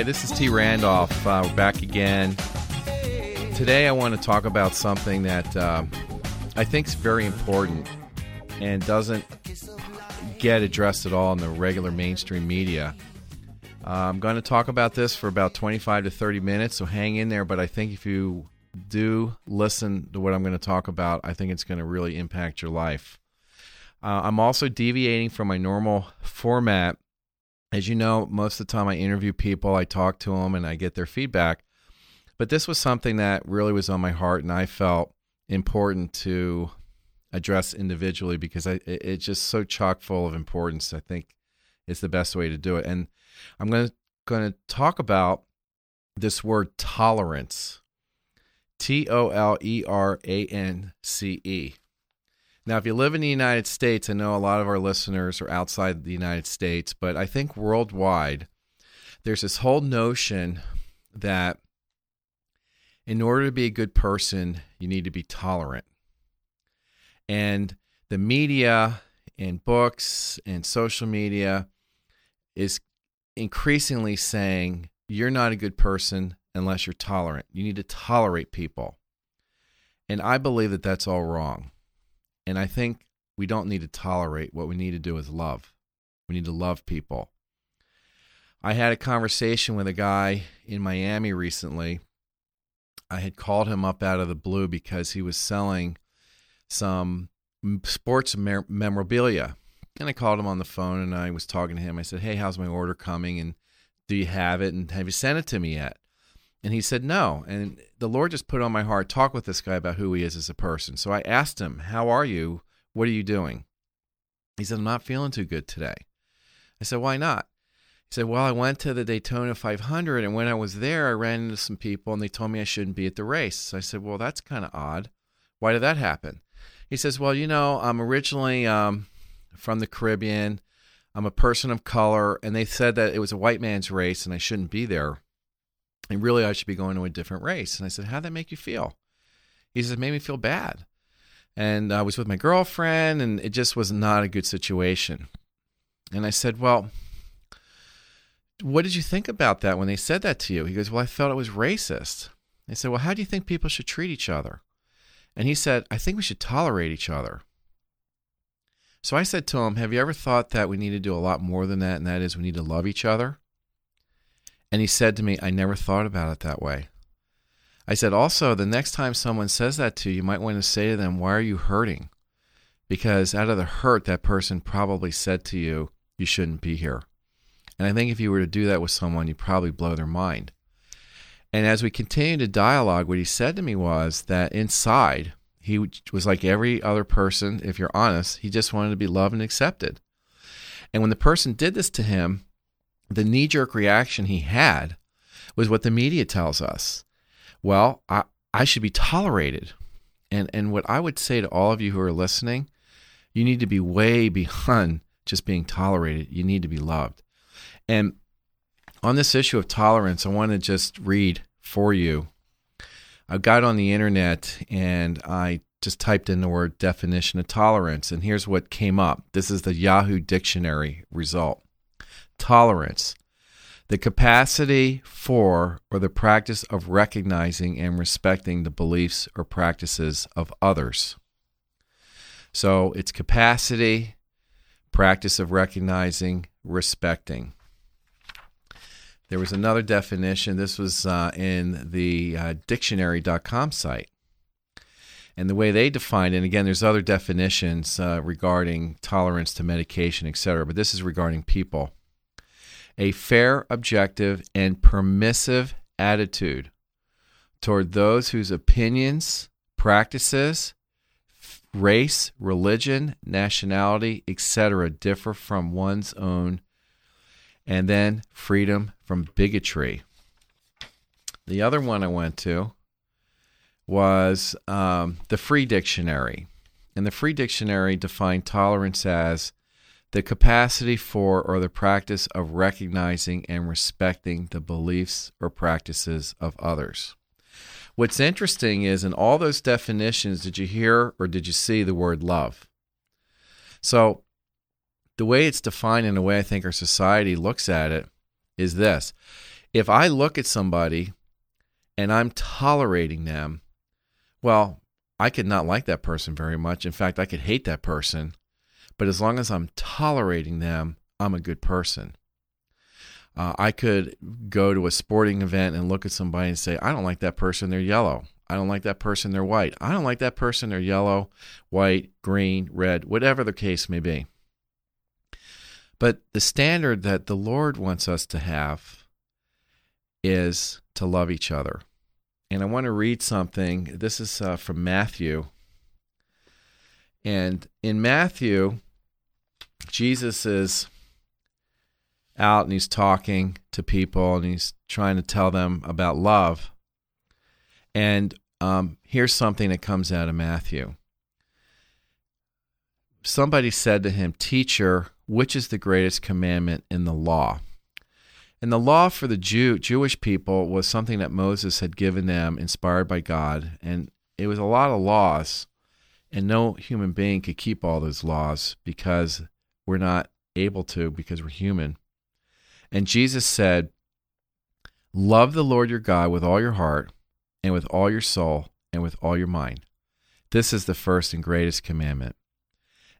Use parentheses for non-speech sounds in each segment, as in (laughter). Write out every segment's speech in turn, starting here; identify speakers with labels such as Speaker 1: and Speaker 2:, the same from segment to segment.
Speaker 1: Hi, this is T. Randolph. Uh, we're back again. Today, I want to talk about something that uh, I think is very important and doesn't get addressed at all in the regular mainstream media. Uh, I'm going to talk about this for about 25 to 30 minutes, so hang in there. But I think if you do listen to what I'm going to talk about, I think it's going to really impact your life. Uh, I'm also deviating from my normal format as you know, most of the time I interview people, I talk to them, and I get their feedback. But this was something that really was on my heart, and I felt important to address individually because I, it's just so chock full of importance. I think it's the best way to do it. And I'm going to going to talk about this word tolerance. T O L E R A N C E. Now, if you live in the United States, I know a lot of our listeners are outside the United States, but I think worldwide, there's this whole notion that in order to be a good person, you need to be tolerant. And the media and books and social media is increasingly saying you're not a good person unless you're tolerant. You need to tolerate people. And I believe that that's all wrong. And I think we don't need to tolerate. What we need to do is love. We need to love people. I had a conversation with a guy in Miami recently. I had called him up out of the blue because he was selling some sports memorabilia. And I called him on the phone and I was talking to him. I said, Hey, how's my order coming? And do you have it? And have you sent it to me yet? And he said, No. And the Lord just put on my heart, talk with this guy about who he is as a person. So I asked him, How are you? What are you doing? He said, I'm not feeling too good today. I said, Why not? He said, Well, I went to the Daytona 500, and when I was there, I ran into some people and they told me I shouldn't be at the race. So I said, Well, that's kind of odd. Why did that happen? He says, Well, you know, I'm originally um, from the Caribbean. I'm a person of color, and they said that it was a white man's race and I shouldn't be there and really I should be going to a different race. And I said, How'd that make you feel? He said, It made me feel bad. And I was with my girlfriend, and it just was not a good situation. And I said, Well, what did you think about that when they said that to you? He goes, Well, I felt it was racist. I said, Well, how do you think people should treat each other? And he said, I think we should tolerate each other. So I said to him, Have you ever thought that we need to do a lot more than that? And that is, we need to love each other? And he said to me, I never thought about it that way. I said, also, the next time someone says that to you, you might want to say to them, Why are you hurting? Because out of the hurt, that person probably said to you, You shouldn't be here. And I think if you were to do that with someone, you'd probably blow their mind. And as we continued to dialogue, what he said to me was that inside, he was like every other person, if you're honest, he just wanted to be loved and accepted. And when the person did this to him, the knee jerk reaction he had was what the media tells us. Well, I, I should be tolerated. And, and what I would say to all of you who are listening, you need to be way (laughs) beyond just being tolerated. You need to be loved. And on this issue of tolerance, I want to just read for you. I got on the internet and I just typed in the word definition of tolerance, and here's what came up. This is the Yahoo Dictionary result tolerance, the capacity for or the practice of recognizing and respecting the beliefs or practices of others. So it's capacity, practice of recognizing, respecting. There was another definition. This was uh, in the uh, dictionary.com site. And the way they define it, and again, there's other definitions uh, regarding tolerance to medication, et cetera, but this is regarding people a fair, objective, and permissive attitude toward those whose opinions, practices, race, religion, nationality, etc., differ from one's own, and then freedom from bigotry. The other one I went to was um, the Free Dictionary. And the Free Dictionary defined tolerance as the capacity for or the practice of recognizing and respecting the beliefs or practices of others. What's interesting is in all those definitions, did you hear or did you see the word love? So, the way it's defined and the way I think our society looks at it is this If I look at somebody and I'm tolerating them, well, I could not like that person very much. In fact, I could hate that person. But as long as I'm tolerating them, I'm a good person. Uh, I could go to a sporting event and look at somebody and say, I don't like that person, they're yellow. I don't like that person, they're white. I don't like that person, they're yellow, white, green, red, whatever the case may be. But the standard that the Lord wants us to have is to love each other. And I want to read something. This is uh, from Matthew. And in Matthew, Jesus is out and he's talking to people and he's trying to tell them about love. And um, here's something that comes out of Matthew. Somebody said to him, Teacher, which is the greatest commandment in the law? And the law for the Jew, Jewish people was something that Moses had given them, inspired by God. And it was a lot of laws, and no human being could keep all those laws because we're not able to, because we're human. And Jesus said, Love the Lord your God with all your heart, and with all your soul, and with all your mind. This is the first and greatest commandment.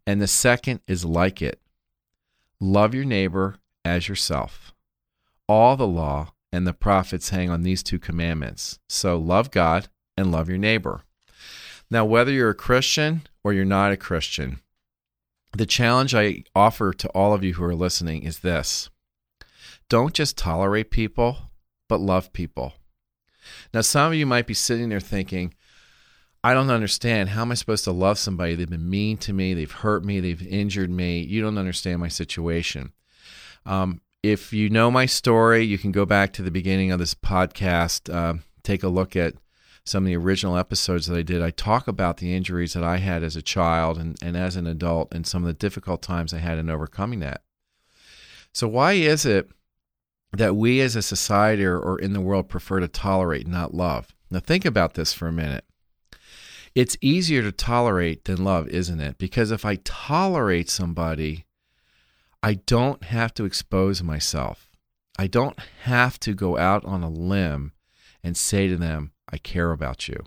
Speaker 1: And the second is like it love your neighbor as yourself. All the law and the prophets hang on these two commandments. So love God and love your neighbor. Now, whether you're a Christian or you're not a Christian, the challenge I offer to all of you who are listening is this don't just tolerate people, but love people. Now, some of you might be sitting there thinking, I don't understand. How am I supposed to love somebody? They've been mean to me, they've hurt me, they've injured me. You don't understand my situation. Um, if you know my story, you can go back to the beginning of this podcast, uh, take a look at some of the original episodes that I did. I talk about the injuries that I had as a child and, and as an adult and some of the difficult times I had in overcoming that. So, why is it that we as a society or, or in the world prefer to tolerate, not love? Now, think about this for a minute. It's easier to tolerate than love, isn't it? Because if I tolerate somebody, I don't have to expose myself. I don't have to go out on a limb and say to them, I care about you.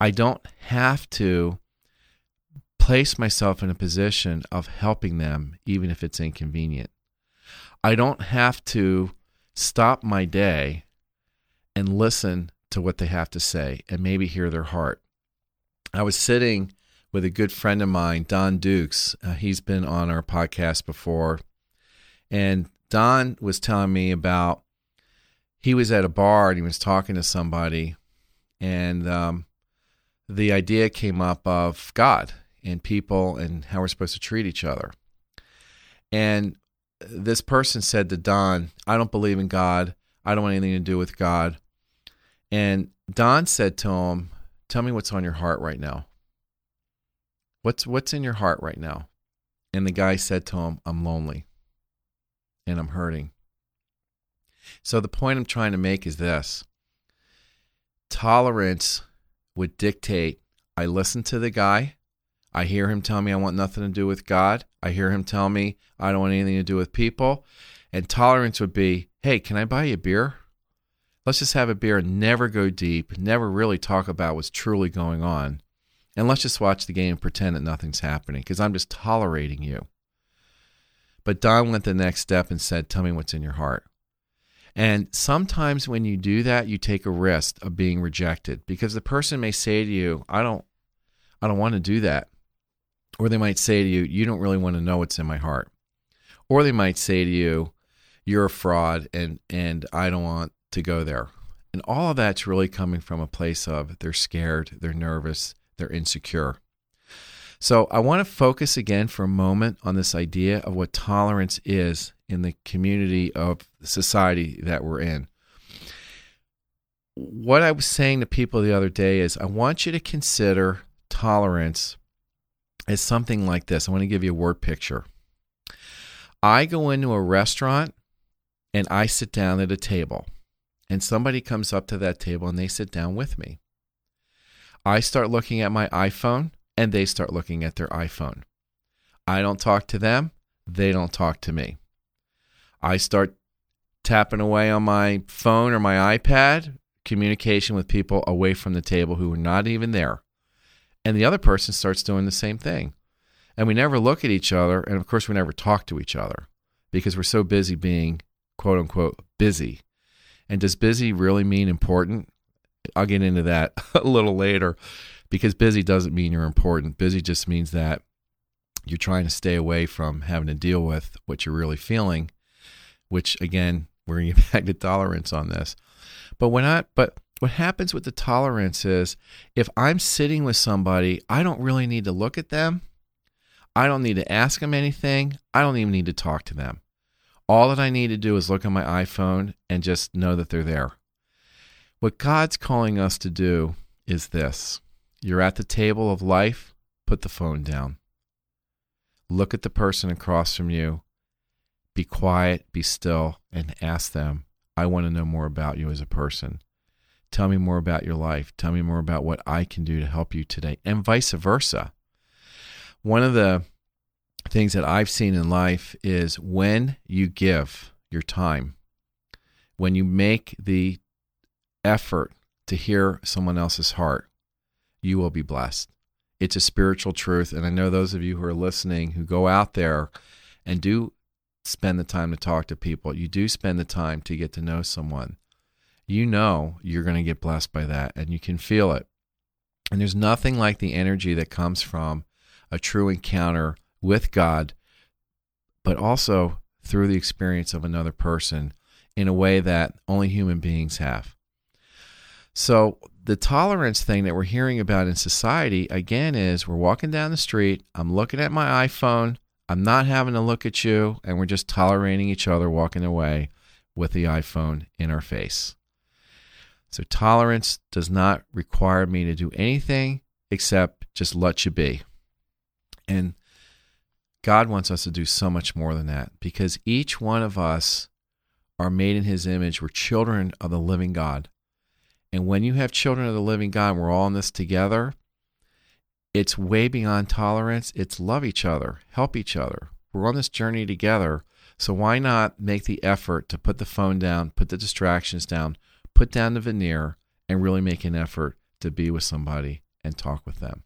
Speaker 1: I don't have to place myself in a position of helping them, even if it's inconvenient. I don't have to stop my day and listen to what they have to say and maybe hear their heart. I was sitting with a good friend of mine, Don Dukes. Uh, he's been on our podcast before. And Don was telling me about he was at a bar and he was talking to somebody, and um, the idea came up of God and people and how we're supposed to treat each other. And this person said to Don, I don't believe in God. I don't want anything to do with God. And Don said to him, Tell me what's on your heart right now. What's what's in your heart right now? And the guy said to him, I'm lonely and I'm hurting. So the point I'm trying to make is this tolerance would dictate I listen to the guy I hear him tell me I want nothing to do with God. I hear him tell me I don't want anything to do with people. And tolerance would be, hey, can I buy you a beer? Let's just have a beer and never go deep, never really talk about what's truly going on. And let's just watch the game and pretend that nothing's happening because I'm just tolerating you. But Don went the next step and said, Tell me what's in your heart. And sometimes when you do that, you take a risk of being rejected because the person may say to you, I don't I don't want to do that. Or they might say to you, You don't really want to know what's in my heart. Or they might say to you, You're a fraud and, and I don't want to go there. And all of that's really coming from a place of they're scared, they're nervous, they're insecure. So I want to focus again for a moment on this idea of what tolerance is in the community of society that we're in. What I was saying to people the other day is I want you to consider tolerance as something like this. I want to give you a word picture. I go into a restaurant and I sit down at a table, and somebody comes up to that table and they sit down with me. I start looking at my iPhone and they start looking at their iPhone. I don't talk to them, they don't talk to me. I start tapping away on my phone or my iPad, communication with people away from the table who are not even there. And the other person starts doing the same thing. And we never look at each other. And of course, we never talk to each other because we're so busy being quote unquote busy. And does busy really mean important? I'll get into that (laughs) a little later because busy doesn't mean you're important. Busy just means that you're trying to stay away from having to deal with what you're really feeling, which again, we're going (laughs) back to tolerance on this. But when I, but what happens with the tolerance is if I'm sitting with somebody, I don't really need to look at them. I don't need to ask them anything. I don't even need to talk to them. All that I need to do is look at my iPhone and just know that they're there. What God's calling us to do is this you're at the table of life, put the phone down. Look at the person across from you. Be quiet, be still, and ask them, I want to know more about you as a person. Tell me more about your life. Tell me more about what I can do to help you today, and vice versa. One of the things that I've seen in life is when you give your time, when you make the effort to hear someone else's heart, you will be blessed. It's a spiritual truth. And I know those of you who are listening who go out there and do spend the time to talk to people, you do spend the time to get to know someone. You know you're going to get blessed by that and you can feel it. And there's nothing like the energy that comes from a true encounter with God, but also through the experience of another person in a way that only human beings have. So, the tolerance thing that we're hearing about in society, again, is we're walking down the street, I'm looking at my iPhone, I'm not having to look at you, and we're just tolerating each other walking away with the iPhone in our face. So, tolerance does not require me to do anything except just let you be. And God wants us to do so much more than that because each one of us are made in his image. We're children of the living God. And when you have children of the living God, we're all in this together, it's way beyond tolerance. It's love each other, help each other. We're on this journey together. So why not make the effort to put the phone down, put the distractions down, put down the veneer, and really make an effort to be with somebody and talk with them?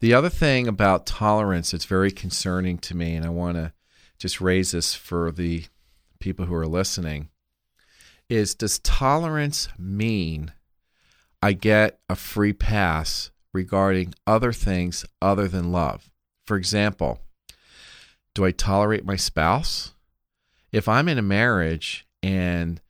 Speaker 1: The other thing about tolerance that's very concerning to me, and I want to just raise this for the people who are listening, is does tolerance mean I get a free pass regarding other things other than love? For example, do I tolerate my spouse? If I'm in a marriage and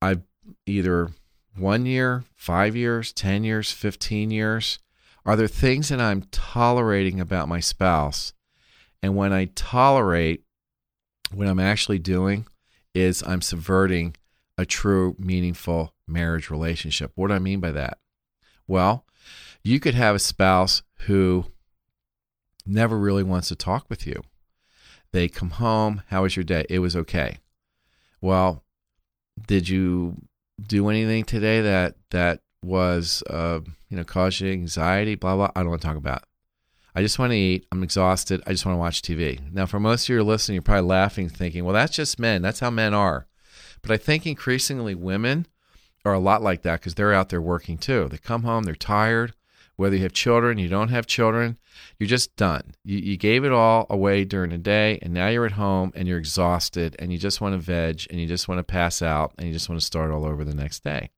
Speaker 1: I've either one year, five years, 10 years, 15 years, are there things that I'm tolerating about my spouse? And when I tolerate, what I'm actually doing is I'm subverting a true, meaningful marriage relationship. What do I mean by that? Well, you could have a spouse who never really wants to talk with you. They come home, how was your day? It was okay. Well, did you do anything today that that was uh, you know cause you anxiety blah blah? I don't want to talk about i just want to eat. I'm exhausted. I just want to watch tv now for most of you listening you're probably laughing thinking well that's just men. That's how men are. But i think increasingly women are a lot like that because they're out there working too. They come home they're tired whether you have children you don't have children you're just done you, you gave it all away during the day and now you're at home and you're exhausted and you just want to veg and you just want to pass out and you just want to start all over the next day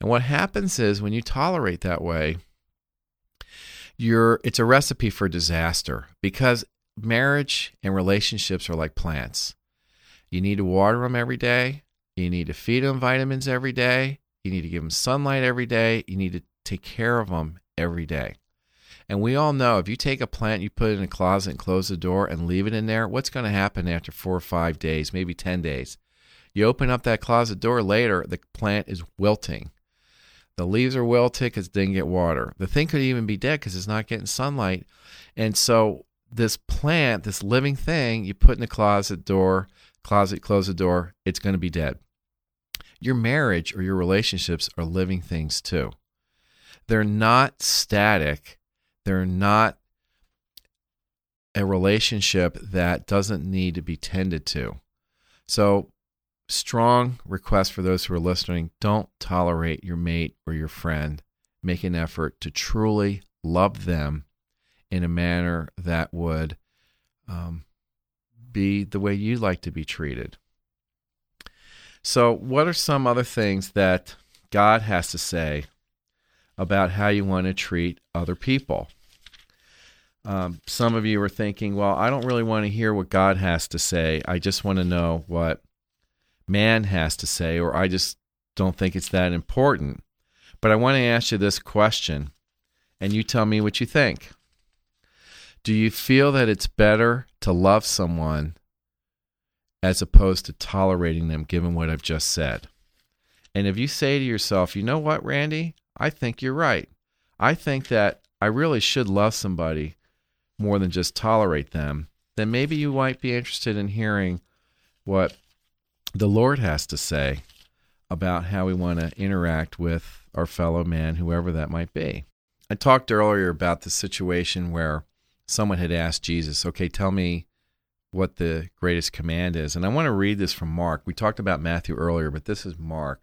Speaker 1: and what happens is when you tolerate that way, you're it's a recipe for disaster because marriage and relationships are like plants. You need to water them every day. You need to feed them vitamins every day. You need to give them sunlight every day. You need to take care of them every day. And we all know if you take a plant, you put it in a closet and close the door and leave it in there, what's going to happen after four or five days, maybe 10 days? You open up that closet door later, the plant is wilting. The leaves are wilted because it didn't get water. The thing could even be dead because it's not getting sunlight. And so this plant, this living thing, you put in the closet door, closet, close the door, it's going to be dead. Your marriage or your relationships are living things too. They're not static. They're not a relationship that doesn't need to be tended to. So, strong request for those who are listening don't tolerate your mate or your friend. Make an effort to truly love them in a manner that would um, be the way you like to be treated. So, what are some other things that God has to say about how you want to treat other people? Um, some of you are thinking, well, I don't really want to hear what God has to say. I just want to know what man has to say, or I just don't think it's that important. But I want to ask you this question, and you tell me what you think. Do you feel that it's better to love someone as opposed to tolerating them, given what I've just said? And if you say to yourself, you know what, Randy, I think you're right. I think that I really should love somebody more than just tolerate them, then maybe you might be interested in hearing what the Lord has to say about how we want to interact with our fellow man, whoever that might be. I talked earlier about the situation where someone had asked Jesus, okay, tell me what the greatest command is. And I want to read this from Mark. We talked about Matthew earlier, but this is Mark.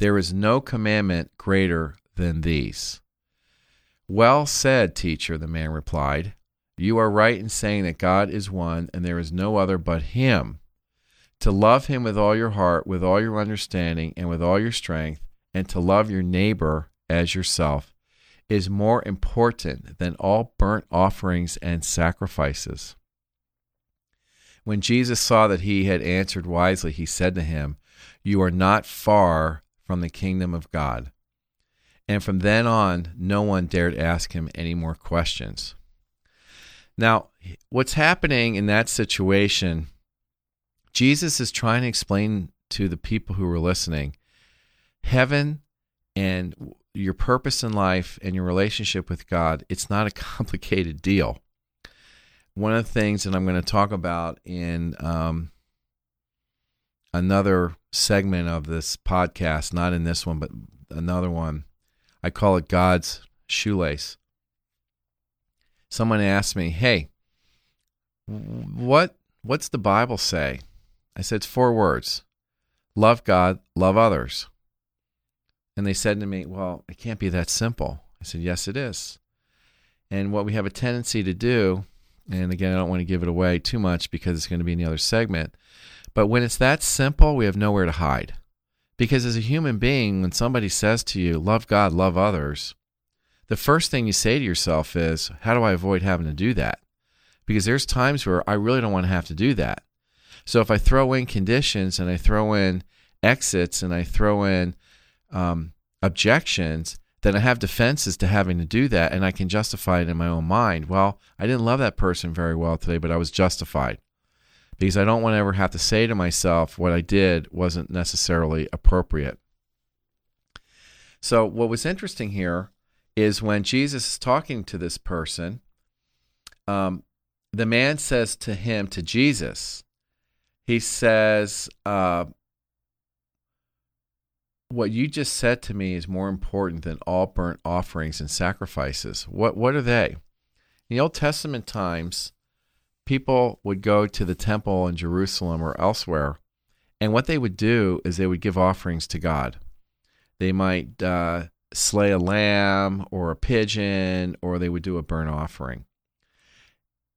Speaker 1: There is no commandment greater than these. Well said, teacher, the man replied. You are right in saying that God is one and there is no other but Him. To love Him with all your heart, with all your understanding, and with all your strength, and to love your neighbor as yourself is more important than all burnt offerings and sacrifices. When Jesus saw that he had answered wisely, he said to him, You are not far from the kingdom of God. And from then on, no one dared ask him any more questions. Now, what's happening in that situation, Jesus is trying to explain to the people who were listening heaven and your purpose in life and your relationship with God, it's not a (laughs) complicated deal. One of the things that I'm going to talk about in um, another segment of this podcast, not in this one, but another one. I call it God's shoelace. Someone asked me, "Hey, what what's the Bible say?" I said it's four words: love God, love others. And they said to me, "Well, it can't be that simple." I said, "Yes, it is." And what we have a tendency to do, and again, I don't want to give it away too much because it's going to be in the other segment, but when it's that simple, we have nowhere to hide. Because as a human being, when somebody says to you, love God, love others, the first thing you say to yourself is, how do I avoid having to do that? Because there's times where I really don't want to have to do that. So if I throw in conditions and I throw in exits and I throw in um, objections, then I have defenses to having to do that and I can justify it in my own mind. Well, I didn't love that person very well today, but I was justified because I don't want to ever have to say to myself what I did wasn't necessarily appropriate. So, what was interesting here is when Jesus is talking to this person, um, the man says to him, to Jesus, he says, uh, What you just said to me is more important than all burnt offerings and sacrifices. What, what are they? In the Old Testament times, people would go to the temple in Jerusalem or elsewhere, and what they would do is they would give offerings to God. They might uh, slay a lamb or a pigeon, or they would do a burnt offering.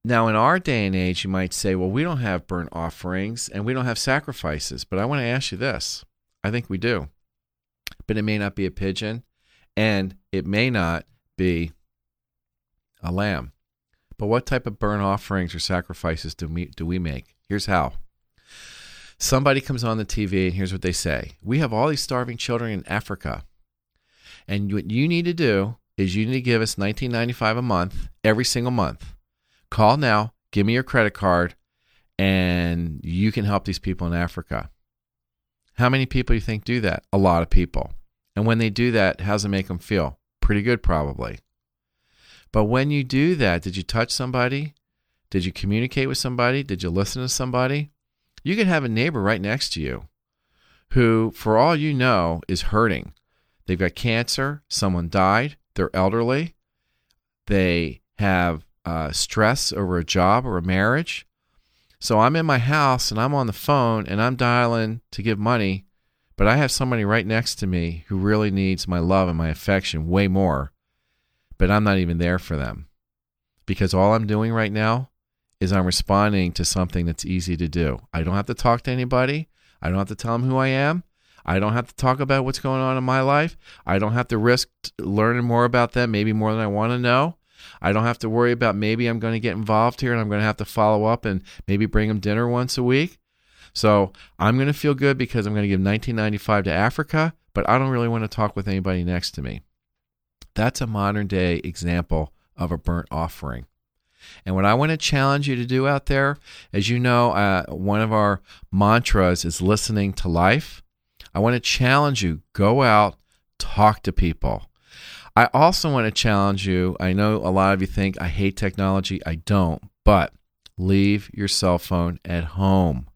Speaker 1: Now, in our day and age, you might say, well, we don't have burnt offerings and we don't have sacrifices. But I want to ask you this I think we do. But it may not be a pigeon and it may not be a lamb. But what type of burnt offerings or sacrifices do we, do we make? Here's how. Somebody comes on the TV and here's what they say We have all these starving children in Africa. And what you need to do is you need to give us 19.95 a month every single month. Call now, give me your credit card, and you can help these people in Africa. How many people do you think do that? A lot of people. And when they do that, how's it make them feel? Pretty good, probably. But when you do that, did you touch somebody? Did you communicate with somebody? Did you listen to somebody? You could have a neighbor right next to you who, for all you know, is hurting. They've got cancer, someone died, they're elderly, they have uh, stress over a job or a marriage. So I'm in my house and I'm on the phone and I'm dialing to give money, but I have somebody right next to me who really needs my love and my affection way more, but I'm not even there for them. Because all I'm doing right now is I'm responding to something that's easy to do. I don't have to talk to anybody. I don't have to tell them who I am. I don't have to talk about what's going on in my life. I don't have to risk learning more about them, maybe more than I want to know. I don't have to worry about maybe I'm going to get involved here and I'm going to have to follow up and maybe bring them dinner once a week. So I'm going to feel good because I'm going to give 1995 to Africa, but I don't really want to talk with anybody next to me. That's a modern day example of a burnt offering. And what I want to challenge you to do out there, as you know, uh, one of our mantras is listening to life. I want to challenge you go out, talk to people. I also want to challenge you. I know a lot of you think I hate technology. I don't, but leave your cell phone at home.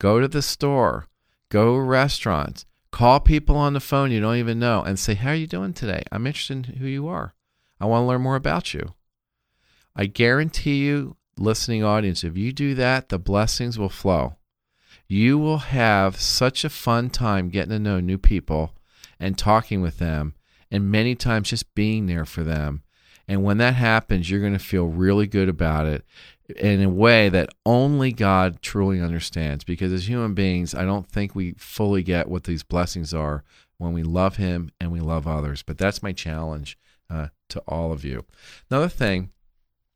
Speaker 1: Go to the store, go to restaurants, call people on the phone you don't even know and say, How are you doing today? I'm interested in who you are. I want to learn more about you. I guarantee you, listening audience, if you do that, the blessings will flow. You will have such a fun time getting to know new people and talking with them and many times just being there for them. And when that happens, you're going to feel really good about it in a way that only God truly understands. Because as human beings, I don't think we fully get what these blessings are when we love Him and we love others. But that's my challenge uh, to all of you. Another thing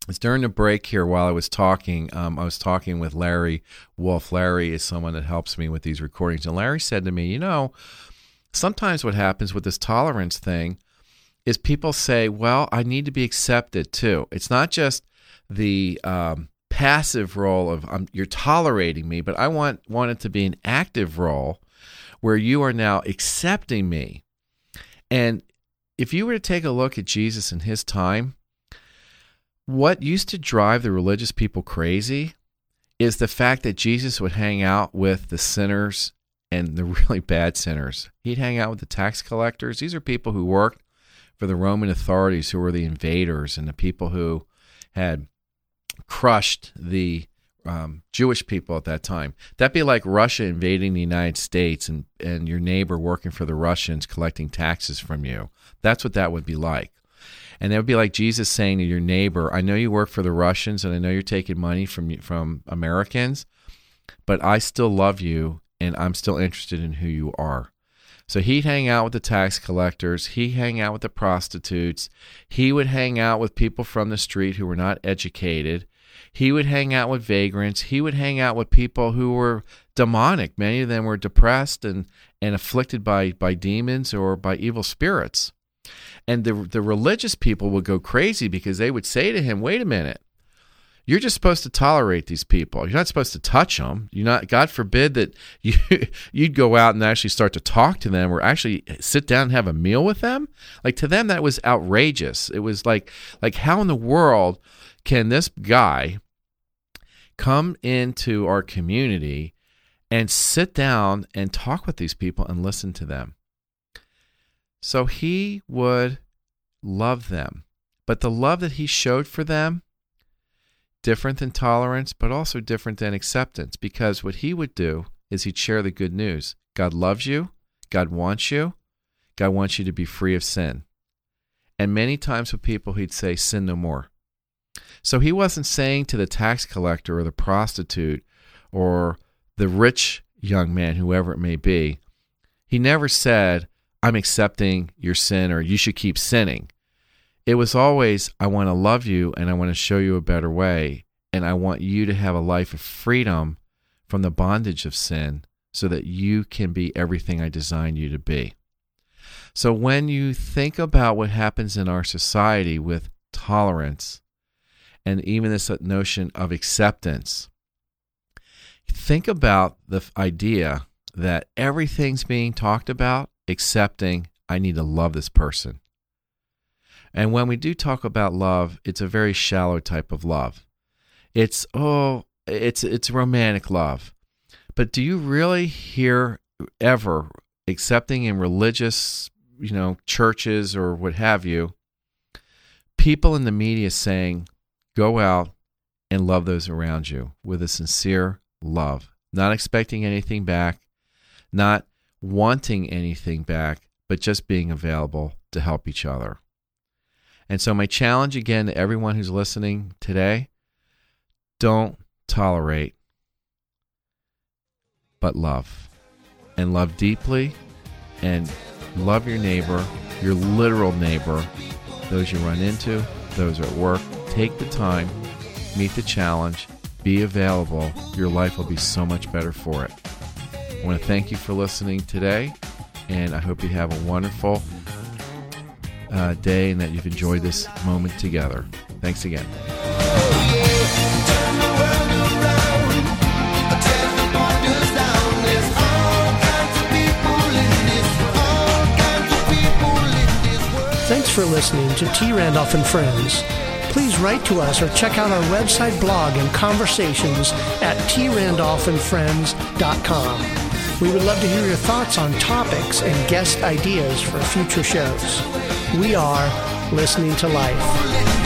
Speaker 1: is during the break here while I was talking, um, I was talking with Larry Wolf. Larry is someone that helps me with these recordings. And Larry said to me, You know, sometimes what happens with this tolerance thing is people say, well, I need to be accepted too. It's not just the um, passive role of um, you're tolerating me, but I want, want it to be an active role where you are now accepting me. And if you were to take a look at Jesus in his time, what used to drive the religious people crazy is the fact that Jesus would hang out with the sinners and the (laughs) really bad sinners. He'd hang out with the tax collectors. These are people who worked for the Roman authorities, who were the invaders and the people who had crushed the um, Jewish people at that time. That'd be like Russia invading the United States and, and your neighbor working for the Russians collecting taxes from you. That's what that would be like. And that would be like Jesus saying to your neighbor, I know you work for the Russians and I know you're taking money from from Americans, but I still love you and I'm still interested in who you are. So he'd hang out with the tax collectors, he'd hang out with the prostitutes, he would hang out with people from the street who were not educated. He would hang out with vagrants. He would hang out with people who were demonic. Many of them were depressed and, and afflicted by, by demons or by evil spirits. And the, the religious people would go crazy because they would say to him, Wait a minute, you're just supposed to tolerate these people. You're not supposed to touch them. You're not. God forbid that (laughs) you you'd go out and actually start to talk to them or actually sit down and have a meal with them. Like to them, that was outrageous. It was like like how in the world can this guy come into our community and sit down and talk with these people and listen to them? So he would love them, but the love that he showed for them different than tolerance, but also different than acceptance. Because what he would do is he'd share the good news God loves you, God wants you, God wants you to be free of sin. And many times with people, he'd say, Sin no more. So he wasn't saying to the tax collector or the prostitute or the rich young man, whoever it may be, he never said, I'm accepting your sin or you should keep sinning. It was always, I want to love you and I want to show you a better way. And I want you to have a life of freedom from the bondage of sin so that you can be everything I designed you to be. So when you think about what happens in our society with tolerance and even this notion of acceptance, Think about the idea that everything's being talked about, excepting I need to love this person. And when we do talk about love, it's a very shallow type of love. It's oh, it's it's romantic love. But do you really hear ever accepting in religious, you know, churches or what have you, people in the media saying, go out and love those around you with a sincere love, not expecting anything back, not wanting anything back, but just being available to help each other. And so, my challenge again to everyone who's listening today don't tolerate, but love. And love deeply and love your neighbor, your literal neighbor, those you run into, those at work. Take the time, meet the challenge, be available. Your life will be so much better for it. I want to thank you for listening today, and I hope you have a wonderful uh, day and that you've enjoyed this moment together. Thanks again.
Speaker 2: Thanks for listening to T. Randolph and Friends. Please write to us or check out our website, blog, and conversations at trandolphandfriends.com. We would love to hear your thoughts on topics and guest ideas for future shows. We are listening to life.